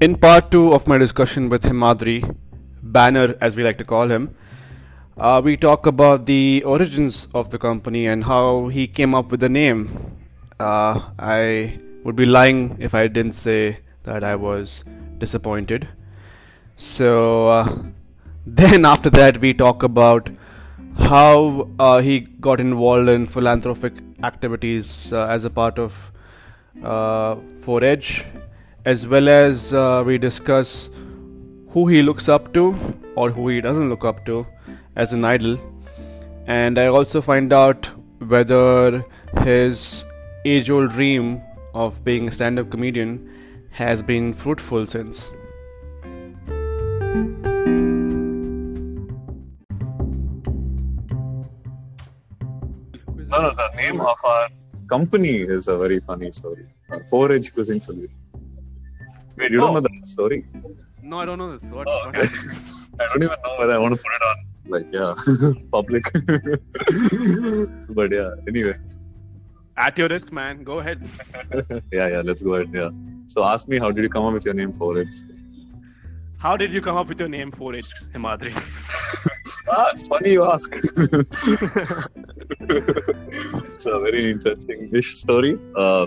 In part two of my discussion with Himadri, Banner as we like to call him, uh, we talk about the origins of the company and how he came up with the name. Uh, I would be lying if I didn't say that I was disappointed. So, uh, then after that, we talk about how uh, he got involved in philanthropic activities uh, as a part of uh, 4Edge, as well as uh, we discuss who he looks up to or who he doesn't look up to as an idol. And I also find out whether his age old dream of being a stand up comedian has been fruitful since. No, no, the name of our company is a very funny story. Uh, 4Edge Quizzing Solutions. Wait, you don't Oh. know the story? No, I don't know this. What? Oh, okay. I don't even know whether I want to put it on, like, yeah, public. but yeah, anyway, At your risk, man. Go ahead. yeah, yeah, let's go ahead. Yeah. So ask me, how did you come up with your name for it? How did you come up with your name for it, Himadri? Ah, it's funny you ask. it's a very interesting ish story. Uh,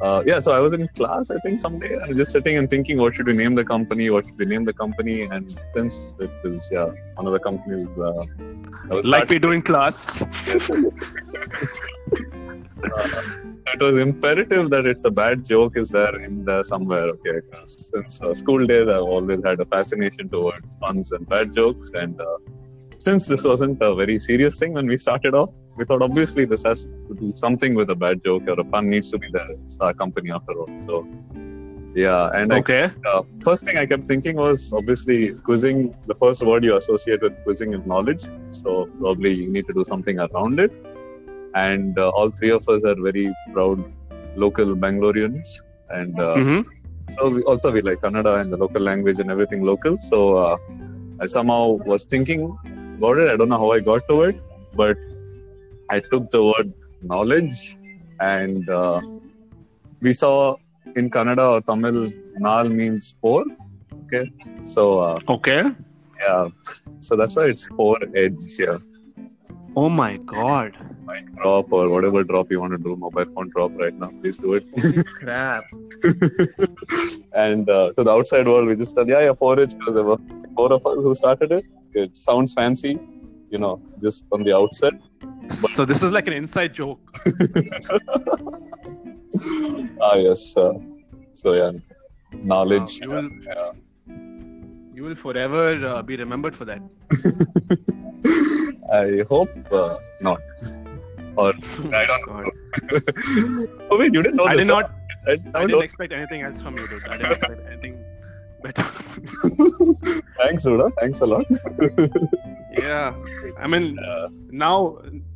uh, yeah, so I was in class, I think, someday, and just sitting and thinking, what should we name the company? What should we name the company? And since it is, yeah, one of the companies, uh, like we do in class. uh, it was imperative that it's a bad joke is there in there somewhere okay since uh, school days i've always had a fascination towards puns and bad jokes and uh, since this wasn't a very serious thing when we started off we thought obviously this has to do something with a bad joke or a pun needs to be there it's our company after all so yeah and I Okay. uh, first thing I kept thinking was obviously quizzing. The first word you associate with quizzing is knowledge. So probably you need to do something around it. And uh, all three of us are very proud local Bangaloreans, and uh, hmm so we also we like Kannada and the local language and everything local. So uh, I somehow was thinking about it. I don't know how I got to it, but I took the word knowledge, and uh, we saw in Kannada or Tamil, Nal means four. Okay, so uh, Okay. yeah, so that's why it's four edge here. Oh my god. Mic drop or whatever drop you want to do, mobile phone drop right now. Please do it. Crap. and uh, to the outside world, we just said, yeah, yeah, 4Edge because there were four of us who started it. It sounds fancy, you know, just on the outset. So this is like an inside joke. ah, yes. Uh, so, yeah, knowledge. Wow, you will- yeah. You will forever uh, be remembered for that. I hope uh, not. Or, I don't know. oh, wait, you didn't know I this? did not. I, I I didn't expect anything else from you, dude. I didn't expect anything better. Thanks, Ruda. Thanks a lot. yeah. I mean, Uh, now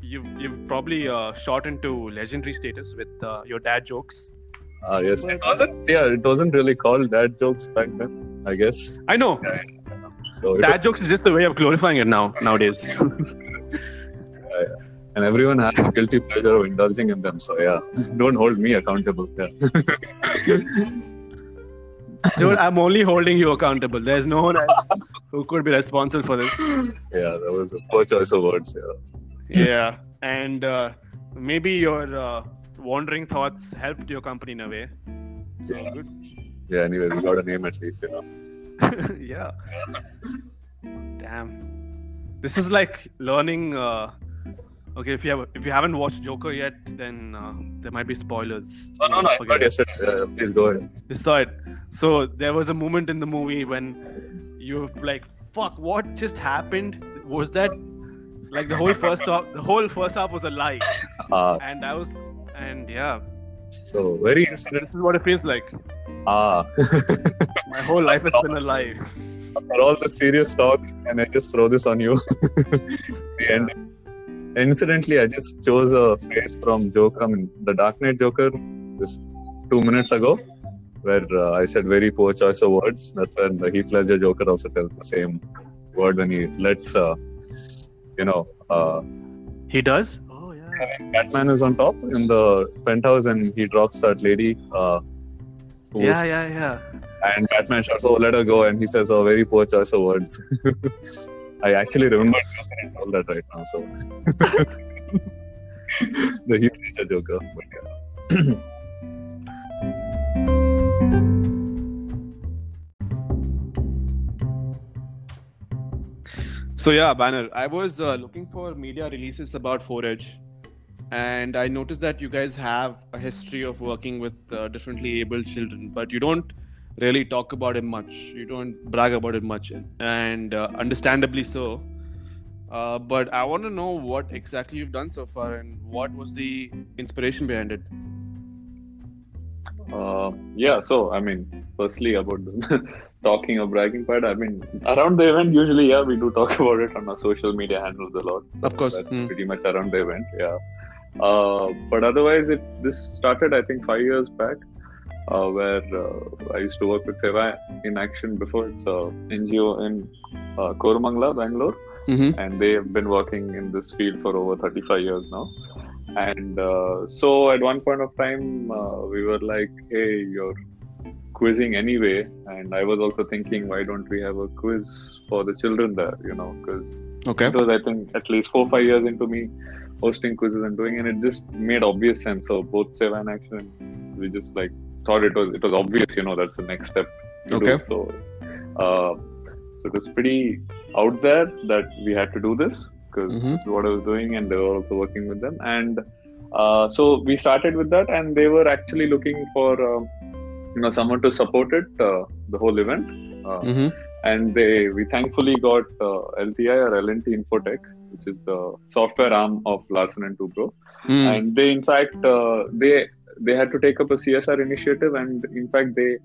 you've you've probably uh, shot into legendary status with uh, your dad jokes. ah, yes. It wasn't, yeah, it wasn't really called dad jokes back then, I guess. I know. So it Dad jokes is just a way of glorifying it now nowadays. and everyone has a guilty pleasure of indulging in them. So yeah, don't hold me accountable. Yeah. Dude, I'm only holding you accountable. There's no one else who could be responsible for this. yeah, that was a poor choice of words. Yeah. Yeah, and uh, maybe your uh, wandering thoughts helped your company in a way. Yeah. Good. Yeah. Anyway, we got a name at least. You know. yeah. Damn. This is like learning. Uh, okay, if you have if you haven't watched Joker yet, then uh, there might be spoilers. Oh no, no, I Forget thought it. yesterday. Uh, please go ahead. You saw it. So there was a moment in the movie when you were like, "Fuck, what just happened? Was that like the whole first half? The whole first half was a lie." Ah, And I was, and yeah, so very this is what it feels like. Ah, My whole life has been a lie. for all the serious talk, and I just throw this on you. the end. Incidentally, I just chose a phrase from Joker, I mean, the Dark Knight Joker, just two minutes ago, where uh, I said very poor choice of words. That's when the Heath Ledger Joker also tells the same word when he lets, uh, you know, uh, He does. Oh yeah. Batman is on top in the penthouse and he drops that lady. Uh, Yeah, yeah, yeah. And Batman shouts, "Oh, let her go," and he says, "Oh, very poor choice of words." I actually remember all that right now. So the Heath Ledger Joker, but yeah. So yeah, Banner. I was uh, looking for media releases about 4Edge, and I noticed that you guys have a history of working with uh, differently abled children, but you don't really talk about it much. You don't brag about it much, and uh, understandably so. Uh, but I want to know what exactly you've done so far, and what was the inspiration behind it. Uh, yeah, so I mean, firstly about the talking or bragging part. I mean, around the event, usually, yeah, we do talk about it on our social media handles a lot. So of course, that's mm. pretty much around the event, yeah. Uh, but otherwise, it this started, I think, five years back, uh, where uh, I used to work with Seva in Action before. It's a NGO in uh, Koramangala, Bangalore, mm-hmm. and they have been working in this field for over 35 years now. And uh, so, at one point of time, uh, we were like, "Hey, you're quizzing anyway," and I was also thinking, "Why don't we have a quiz for the children there?" You know, because okay. it was, I think, at least four five years into me hosting quizzes and doing, and it just made obvious sense. So both Seva in Action, we just like thought it was it was obvious, you know, that's the next step. okay. Do. So, uh, so it was pretty out there that we had to do this because mm-hmm. this is what I was doing, and they were also working with them. And uh, so we started with that, and they were actually looking for um, you know someone to support it, uh, the whole event. Uh, mm-hmm. And they we thankfully got uh, LTI or L&T Infotech, which is the software arm of Larsen and Toubro. Mm. And they, in fact, uh, they they had to take up a CSR initiative, and in fact, they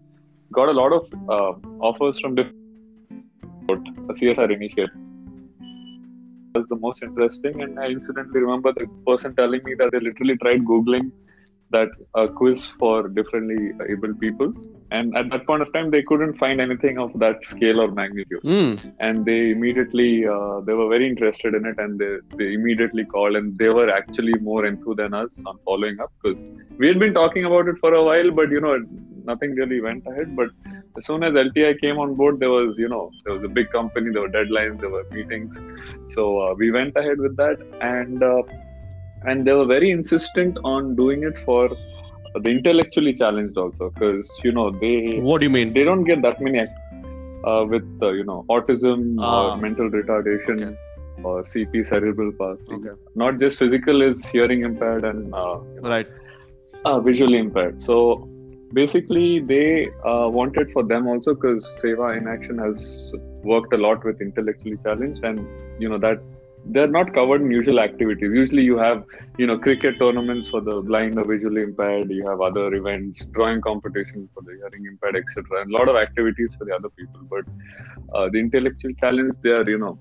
got a lot of uh, offers from different a CSR initiative. Was the most interesting, and I incidentally remember the person telling me that they literally tried googling that uh, quiz for differently able people and at that point of time they couldn't find anything of that scale or magnitude. Mm. and they immediately uh, they were very interested in it and they, they immediately called and they were actually more into than us on following up because we had been talking about it for a while but you know nothing really went ahead. But as soon as lti came on board there was you know there was a big company there were deadlines there were meetings. So uh, we went ahead with that and uh, and they were very insistent on doing it for the intellectually challenged also because you know they what do you mean they don't get that many uh, with uh, you know autism ah. or mental retardation okay. or cp cerebral palsy okay. not just physical is hearing impaired and uh, right uh, visually impaired so basically they uh, wanted for them also because seva in action has worked a lot with intellectually challenged and you know that they're not covered in usual activities. Usually, you have you know cricket tournaments for the blind or visually impaired. You have other events, drawing competition for the hearing impaired, etc. And a lot of activities for the other people. But uh, the intellectual challenge, they are you know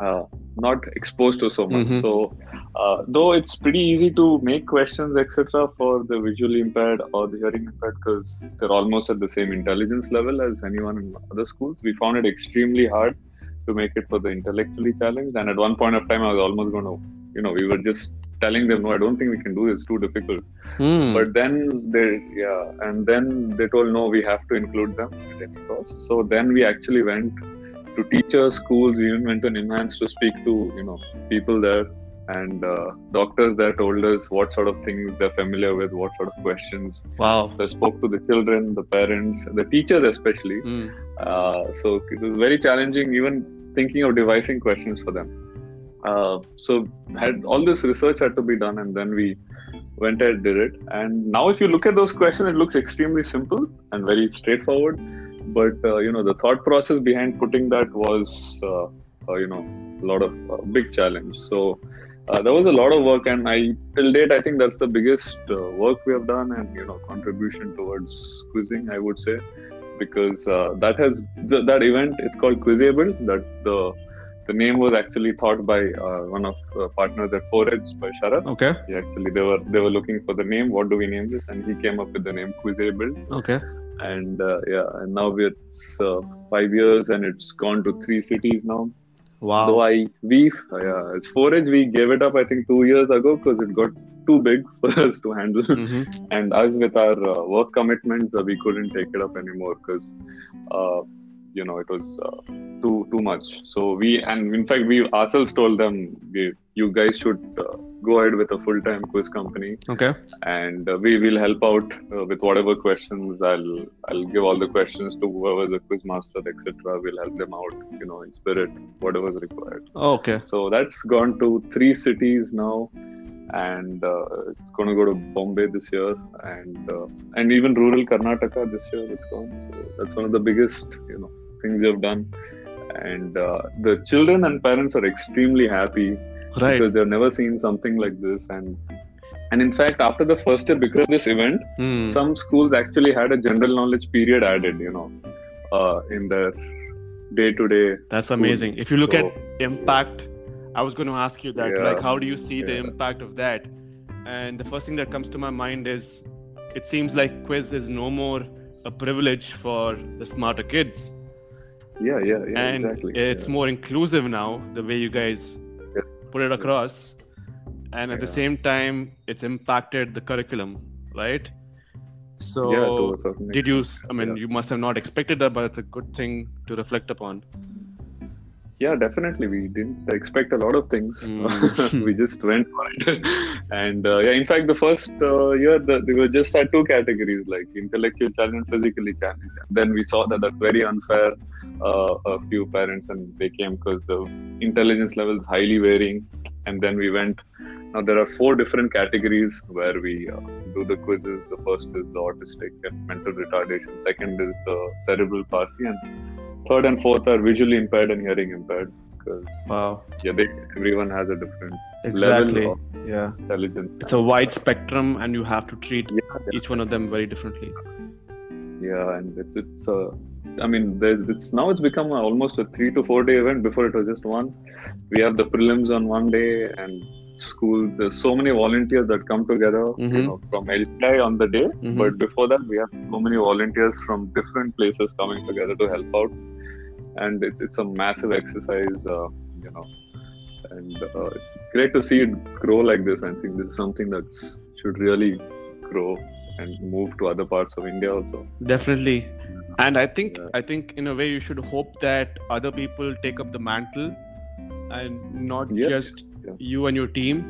uh, not exposed to so much. Mm-hmm. So, uh, though it's pretty easy to make questions, etc., for the visually impaired or the hearing impaired because they're almost at the same intelligence level as anyone in other schools, we found it extremely hard to make it for the intellectually challenged. And at one point of time, I was almost going to, you know, we were just telling them, no, I don't think we can do this. It's too difficult. Mm. But then they, yeah, and then they told, no, we have to include them at any cost. So then we actually went to teachers, schools. We even went to NIMHANS to speak to, you know, people there and uh, doctors there told us what sort of things they're familiar with, what sort of questions. Wow. So I spoke to the children, the parents, the teachers especially. Mm. Uh, so it was very challenging, even thinking of devising questions for them. Uh, so had all this research had to be done, and then we went and did it. And now, if you look at those questions, it looks extremely simple and very straightforward. But uh, you know, the thought process behind putting that was, uh, uh, you know, a lot of uh, big challenge. So uh, there was a lot of work and i till date i think that's the biggest uh, work we have done and you know contribution towards quizzing i would say because uh, that has th- that event it's called quizable that the the name was actually thought by uh, one of uh, partners at 4Edge by Sharad. Okay. He actually, they were they were looking for the name. What do we name this? And he came up with the name Quizable. Okay. And uh, yeah, and now it's uh, five years, and it's gone to three cities now. Wow. So I we yeah, it's 4Edge. We gave it up I think two years ago because it got too big for us to handle. Mm-hmm. and us with our uh, work commitments, uh, we couldn't take it up anymore because, uh, you know, it was uh, too too much. So we and in fact we ourselves told them, we, you guys should uh, go ahead with a full time quiz company, Okay. and uh, we will help out uh, with whatever questions. I'll I'll give all the questions to whoever the quiz master, etc. We'll help them out, you know, in spirit, whatever's required. Okay. So that's gone to three cities now, and uh, it's going to go to Bombay this year, and uh, and even rural Karnataka this year it's gone. So that's one of the biggest you know things you've done, and uh, the children and parents are extremely happy Right. because they've never seen something like this, and and in fact after the first year because of this event, Hmm. some schools actually had a general knowledge period added, you know, uh, in their day to day. That's amazing. If you look So- at impact, I was going to ask you that. Yeah. Like, how do you see the impact of that? And the first thing that comes to my mind is, it seems like quiz is no more a privilege for the smarter kids, Yeah, yeah, yeah, and exactly. it's yeah. more inclusive now. The way you guys Yeah. put it across, and at the same time, it's impacted the curriculum, right? So, yeah, to a certain did you? I mean, you must have not expected that, but it's a good thing to reflect upon. Yeah, definitely. We didn't expect a lot of things. Mm. we just went for it. and uh, yeah, in fact, the first uh, year, the, we were just had two categories like intellectual challenge and physically challenged. Then we saw that that's very unfair. Uh, a few parents and they came because the intelligence level is highly varying. And then we went. Now there are four different categories where we uh, do the quizzes. The first is the autistic and mental retardation. Second is the cerebral palsy, and third and fourth are visually impaired and hearing impaired because Wow. yeah, they, everyone has a different Exactly. level of Yeah. intelligence. It's a wide spectrum, and you have to treat yeah, each one of them very differently. yeah, and it's it's uh, I mean, it's now it's become a, almost a three to four day event. Before it was just one. We have the prelims on one day, and schools. There's so many volunteers that come together, Mhm. you know, from LTI on the day. Mhm. But before that, we have so many volunteers from different places coming together to help out, and it's it's a massive exercise, uh, you know, and uh, it's great to see it grow like this. I think this is something that should really grow and move to other parts of India also. Definitely. And I think Yeah. I think in a way you should hope that other people take up the mantle and not Yeah. just Yeah. you and your team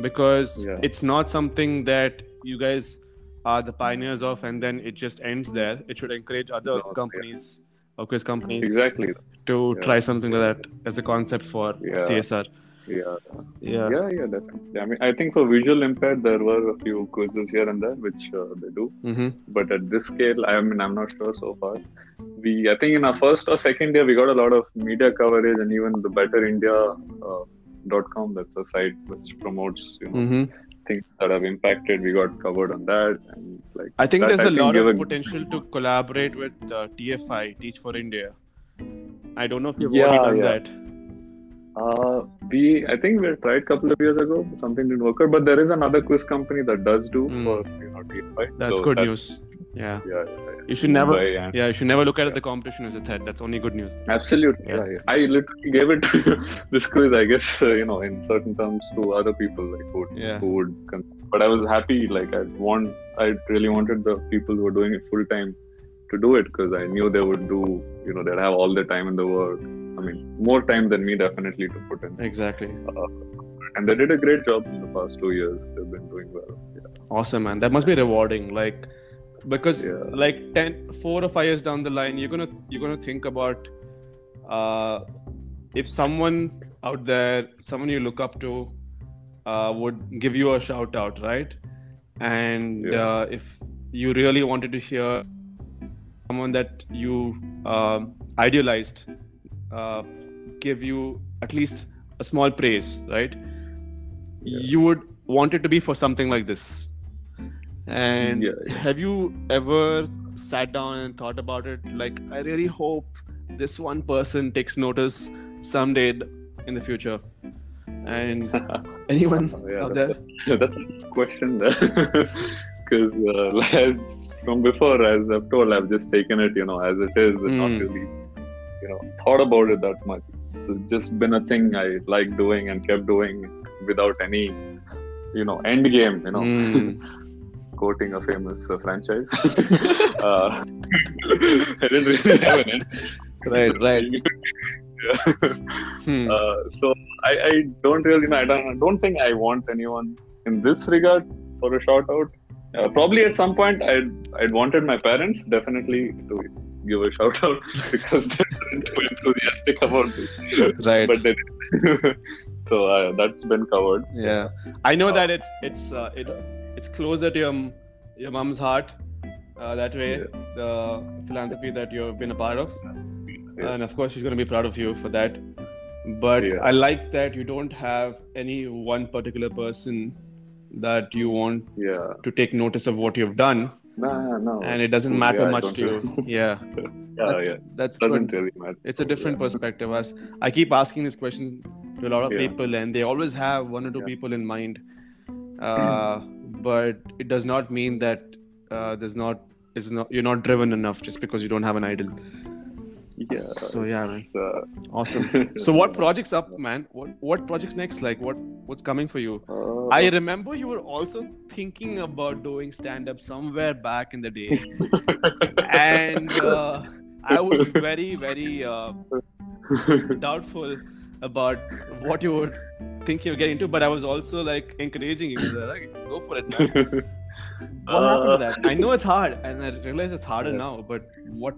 because it's not something that you guys are the pioneers of and then it just ends there. It should encourage other No, companies or quiz companies Exactly. to Yeah. try something like that as a concept for Yeah. CSR. Yeah. Yeah. Yeah, yeah, definitely. I mean, I think for visual impaired, there were a few quizzes here and there, which uh, they do. Mm-hmm. But at this scale, I mean, I'm not sure so far. We, I think, in our first or second year, we got a lot of media coverage, and even the Better India. Uh, dot com that's a site which promotes you know Mm-hmm. Things that have impacted we got covered on that and like I think that, there's a lot gave of potential to collaborate with uh, TFI, Teach for India. I don't know if you've Yeah, already done yeah. that. Uh, we I think we tried a couple of years ago. Something didn't work out, but there is another quiz company that does do Mm. for you know TFI. That's so good news. Yeah. Yeah, yeah, yeah. You should never and- yeah, you should never look at the competition as a threat. That's only good news. Absolutely. Yeah. Yeah. yeah. I literally gave it this quiz, I guess, uh, you know, in certain terms to other people like who, would- Yeah. who would. Con- but I was happy. Like I want, I really wanted the people who were doing it full time to do it because I knew they would do. You know, they'd have all the time in the world. I mean, more time than me definitely to put in. Exactly. And they did a great job in the past two years. They've been doing well. Yeah. Awesome man. That must be rewarding. Like because Yeah. like 10 4 or 5 years down the line you're going to you're going to think about uh if someone out there someone you look up to uh, would give you a shout out right and Yeah. uh, if you really wanted to hear someone that you um idealized uh, give you at least a small praise right Yeah. you would want it to be for something like this and Yeah, yeah. have you ever sat down and thought about it like i really hope this one person takes notice someday in the future and anyone Oh, yeah, out there that's, that's a question. Because uh, as from before, as I've told, I've just taken it, you know, as it is, and not Mm. really, you know, thought about it that much. It's just been a thing I like doing and kept doing without any, you know end game. You know, Mm. Quoting a famous uh, franchise. uh, I didn't really have an end. Right, right. Yeah. Hmm. Uh, so I, I don't really know. I don't, I don't think I want anyone in this regard for a shout out. Uh, probably at some point I'd I'd wanted my parents definitely to give a shout out because they weren't too enthusiastic about this. Right. But they did. so uh, that's been covered. Yeah, I know that it's it's uh, it it's closer to your your mom's heart uh, that way. Yeah. The philanthropy that you've been a part of, Yeah. and of course she's gonna be proud of you for that. But Yeah. I like that you don't have any one particular person that you want Yeah. to take notice of what you've done, Nah, no. and it doesn't matter Yeah, much to you. really- Yeah, yeah, that's, yeah. that's Doesn't good. really matter. It's a different perspective. As I keep asking these questions to a lot of Yeah. people, and they always have one or two Yeah. people in mind. Uh, but it does not mean that uh, there's not is not you're not driven enough just because you don't have an idol. Yeah. So, yeah, man. uh, Awesome. so what projects up, man? What what projects next? Like what what's coming for you? uh, I remember you were also thinking about doing stand up somewhere back in the day, and uh, I was very very uh, doubtful about what you were thinking of getting into, but I was also like encouraging you. Like, go for it, man. What happened to that? I know it's hard, and I realize it's harder Yeah. now. But what?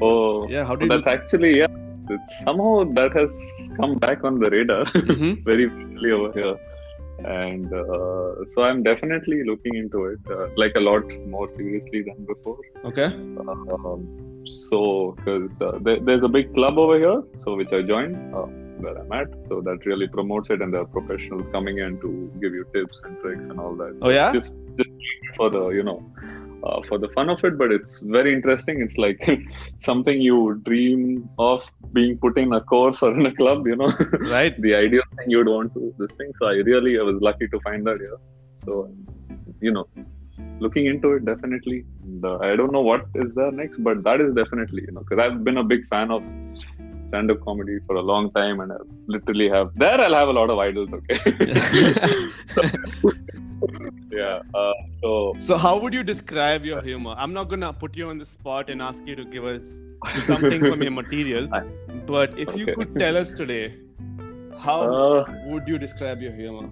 Oh, Yeah, how did that's you? actually yeah. It's somehow that has come back on the radar Mhm. very quickly over here, and uh, so I'm definitely looking into it uh, like a lot more seriously than before. Okay. Um, so because uh, there, there's a big club over here, so which I joined uh, where I'm at, so that really promotes it, and there are professionals coming in to give you tips and tricks and all that. Oh yeah. just just for the you know uh, for the fun of it but it's very interesting it's like something you dream of being put in a course or in a club you know Right. the ideal thing you'd want to this thing so i really i was lucky to find that here so you know looking into it definitely and, uh, i don't know what is there next but that is definitely you know because i've been a big fan of stand-up comedy for a long time and i literally have there i'll have a lot of idols okay yeah uh, so So how would you describe your humor? I'm not gonna put you on the spot and ask you to give us something from your material, but if you could tell us today, how uh, would you describe your humor?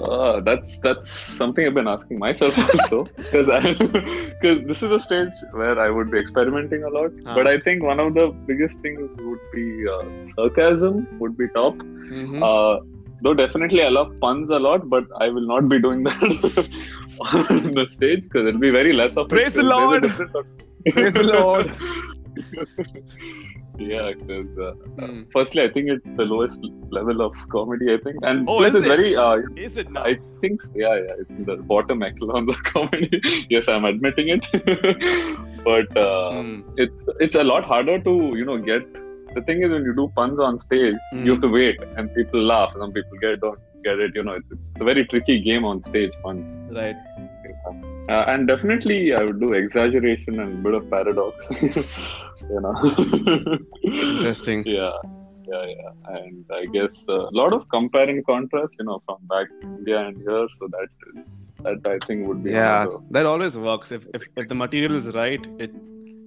Uh, that's that's something I've been asking myself also because because this is a stage where I would be experimenting a lot. Ah. But I think one of the biggest things would be uh, sarcasm would be top. Mhm. Uh, though definitely I love puns a lot, but I will not be doing that on the stage because it'll be very less of it, Praise the there's a Lord. Praise the Lord. yeah, because uh, Hmm. firstly I think it's the lowest level of comedy. I think, and Oh, plus is it's it? very uh, Is it now? I think, yeah, yeah, it's the bottom echelon of comedy. yes, I'm admitting it. but uh, Hmm. it's it's a lot harder to you know get. The thing is, when you do puns on stage, Mm. you have to wait, and people laugh. Some people get don't get it. You know, it's, it's a very tricky game on stage puns. Right. Uh, and definitely, I would do exaggeration and bit of paradox. you know. Interesting. Yeah, yeah, yeah. And I guess a lot of compare and contrast, you know, from back India and here. So that is that I think would be Yeah, of that always works. If if, if the material is right, it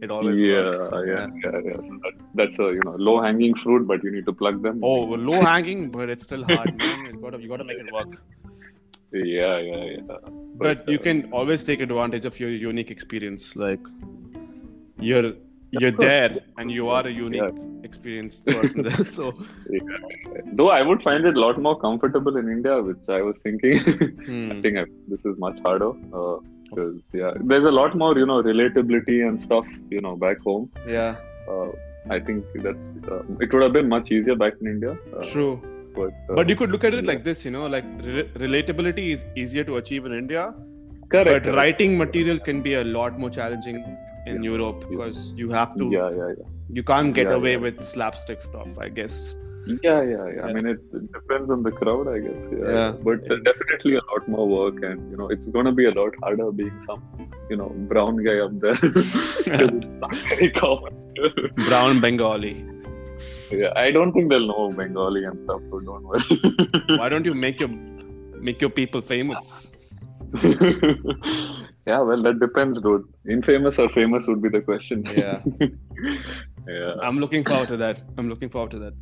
it always yeah, works. yeah, yeah, yeah. So that, that's a you know low hanging fruit, but you need to plug them. Oh, low hanging, but it's still hard. You gotta you gotta make it work. Yeah, yeah, yeah. But you uh, can always take advantage of your unique experience. Like you're you're there and you are a unique experienced person there. So Though I would find it a lot more comfortable in India, which I was thinking. hmm, I think I, this is much harder because yeah, there's a lot more you know relatability and stuff you know back home. yeah, Uh, I think that's uh, it would have been much easier back in India. Uh, true. but uh, But you could look at it yeah. like this, you know, like re- relatability is easier to achieve in India, correct, but correct. writing material can be a lot more challenging in Yeah. Europe because you have to Yeah, yeah, yeah, you can't get Yeah, away with slapstick stuff, I guess. yeah, yeah, yeah. I mean, it, it depends on the crowd, I guess. Yeah, but definitely a lot more work, and you know, it's gonna be a lot harder being some you know brown guy up there. 'Cause it's not very common. Brown Bengali. yeah, I don't think they'll know Bengali and stuff, so don't worry. Why don't you make your make your people famous? Yeah, well, that depends, dude. Infamous or famous would be the question. Yeah. yeah. I'm looking forward to that. I'm looking forward to that.